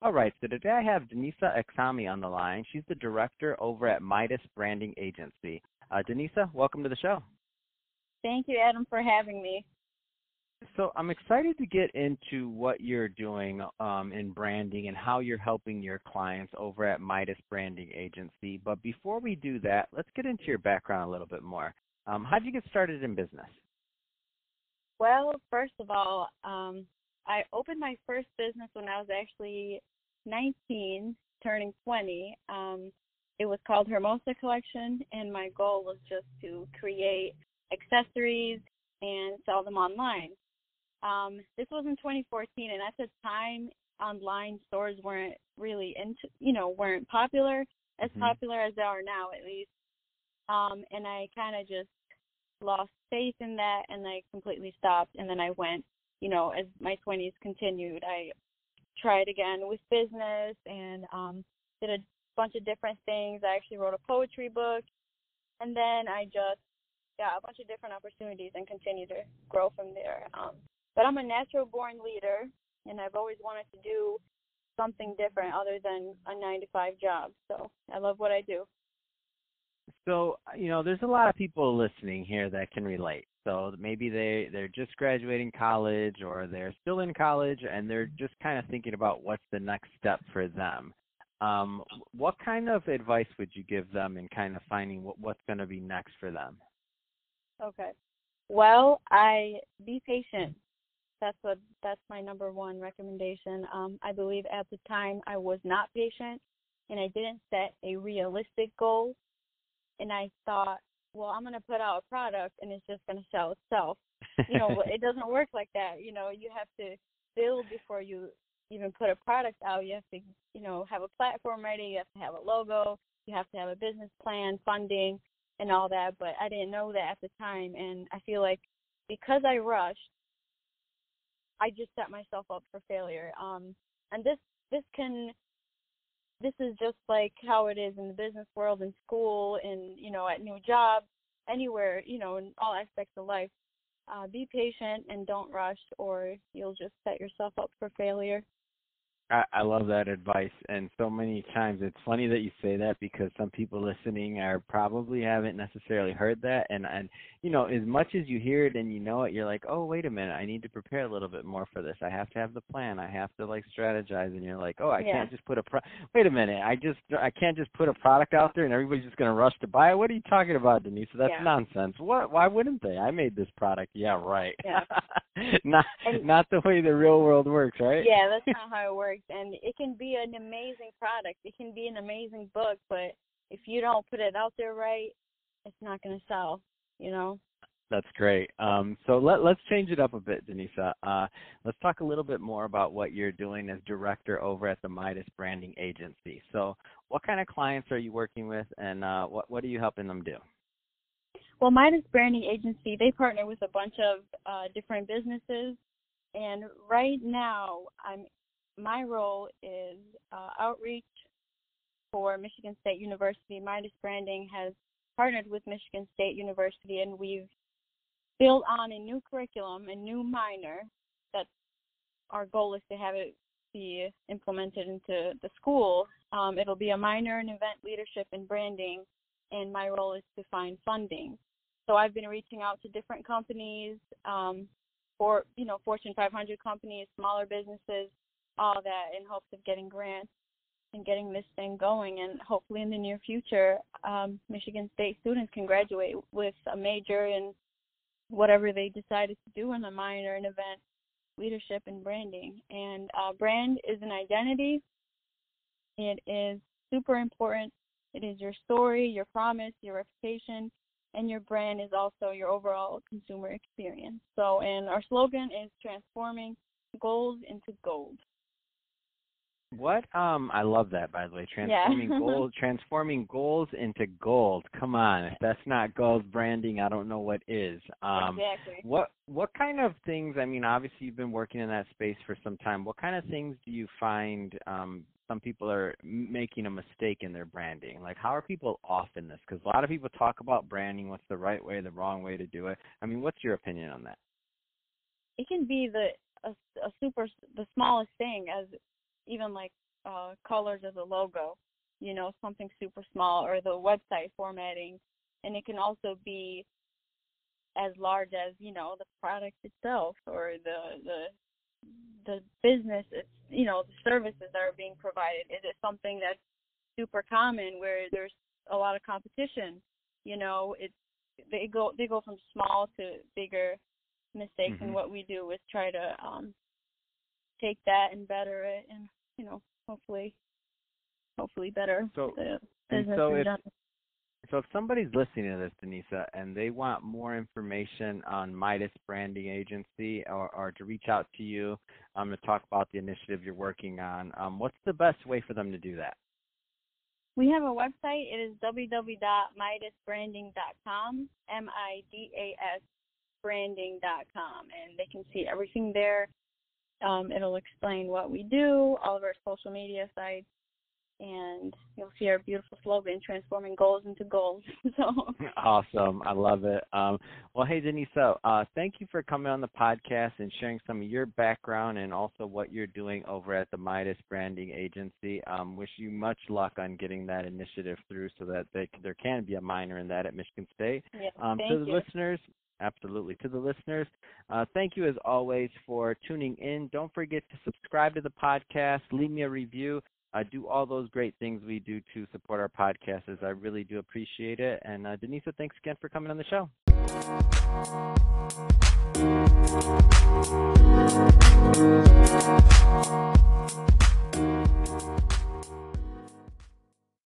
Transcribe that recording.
All right, so today I have Denisa Exami on the line. She's the director over at Midas Branding Agency. Uh, Denisa, welcome to the show. Thank you, Adam, for having me. So I'm excited to get into what you're doing um, in branding and how you're helping your clients over at Midas Branding Agency. But before we do that, let's get into your background a little bit more. Um, how did you get started in business? Well, first of all, um, I opened my first business when I was actually 19, turning 20. Um, it was called Hermosa Collection, and my goal was just to create accessories and sell them online. Um, this was in 2014, and at the time, online stores weren't really into, you know, weren't popular as mm-hmm. popular as they are now, at least. Um, and I kind of just lost faith in that, and I completely stopped. And then I went you know, as my 20s continued, I tried again with business and um, did a bunch of different things. I actually wrote a poetry book, and then I just got a bunch of different opportunities and continued to grow from there. Um, but I'm a natural born leader, and I've always wanted to do something different other than a nine to five job. So I love what I do. So, you know, there's a lot of people listening here that can relate. So maybe they they're just graduating college or they're still in college and they're just kind of thinking about what's the next step for them. Um, what kind of advice would you give them in kind of finding what, what's going to be next for them? Okay. Well, I be patient. That's what that's my number one recommendation. Um, I believe at the time I was not patient and I didn't set a realistic goal and I thought well, I'm going to put out a product and it's just going to sell itself. You know, it doesn't work like that. You know, you have to build before you even put a product out. You have to, you know, have a platform ready. You have to have a logo. You have to have a business plan, funding, and all that. But I didn't know that at the time, and I feel like because I rushed, I just set myself up for failure. Um, and this this can this is just like how it is in the business world, in school, in you know, at new jobs, anywhere, you know, in all aspects of life. Uh, be patient and don't rush, or you'll just set yourself up for failure. I, I love that advice, and so many times it's funny that you say that because some people listening are probably haven't necessarily heard that, and and you know as much as you hear it and you know it, you're like, oh wait a minute, I need to prepare a little bit more for this. I have to have the plan. I have to like strategize, and you're like, oh, I yeah. can't just put a pro. Wait a minute, I just I can't just put a product out there and everybody's just gonna rush to buy it. What are you talking about, Denise? That's yeah. nonsense. What? Why wouldn't they? I made this product. Yeah, right. Yeah. not and, not the way the real world works, right? Yeah, that's not how it works, and it can be an amazing product. It can be an amazing book, but if you don't put it out there right, it's not going to sell. You know. That's great. Um, so let, let's change it up a bit, Denisa. Uh, let's talk a little bit more about what you're doing as director over at the Midas Branding Agency. So, what kind of clients are you working with, and uh, what what are you helping them do? Well, Midas Branding Agency, they partner with a bunch of uh, different businesses, and right now, I'm my role is uh, outreach for Michigan State University. Midas Branding has partnered with Michigan State University, and we've built on a new curriculum, a new minor. That our goal is to have it be implemented into the school. Um, it'll be a minor in event leadership and branding, and my role is to find funding. So I've been reaching out to different companies, um, for you know Fortune 500 companies, smaller businesses, all that, in hopes of getting grants and getting this thing going. And hopefully, in the near future, um, Michigan State students can graduate with a major in whatever they decided to do in a minor in event leadership and branding. And uh, brand is an identity. It is super important. It is your story, your promise, your reputation, and your brand is also your overall consumer experience. So, and our slogan is transforming gold into gold. What um I love that by the way. Transforming Yeah. goals transforming goals into gold. Come on. If that's not gold branding, I don't know what is. Um exactly. what what kind of things, I mean obviously you've been working in that space for some time. What kind of things do you find um some people are making a mistake in their branding? Like how are people off in this? Cuz a lot of people talk about branding, what's the right way, the wrong way to do it. I mean, what's your opinion on that? It can be the a, a super the smallest thing as even like uh colors as a logo, you know, something super small or the website formatting and it can also be as large as, you know, the product itself or the the the business it's you know, the services that are being provided. Is it something that's super common where there's a lot of competition? You know, it's they go they go from small to bigger mistakes Mhm. and what we do is try to um take that and better it and you know hopefully hopefully better So- and so if- general. So if somebody's listening to this, Denisa, and they want more information on Midas Branding Agency or, or to reach out to you um, to talk about the initiative you're working on, um, what's the best way for them to do that? we have a website it is www.midasbranding.com m i d a s branding.com and they can see everything there um, it'll explain what we do all of our social media sites and you'll see our beautiful slogan transforming goals into goals so awesome. I love it. Um, well, hey, Denisa, uh, thank you for coming on the podcast and sharing some of your background and also what you're doing over at the Midas Branding Agency. Um, wish you much luck on getting that initiative through so that they, there can be a minor in that at Michigan State. yeah Um, thank to the you listeners, Absolutely. To the listeners, uh, thank you as always for tuning in. Don't forget to subscribe to the podcast, leave me a review, uh, do all those great things we do to support our podcasters. I really do appreciate it. And uh, Denisa, thanks again for coming on the show.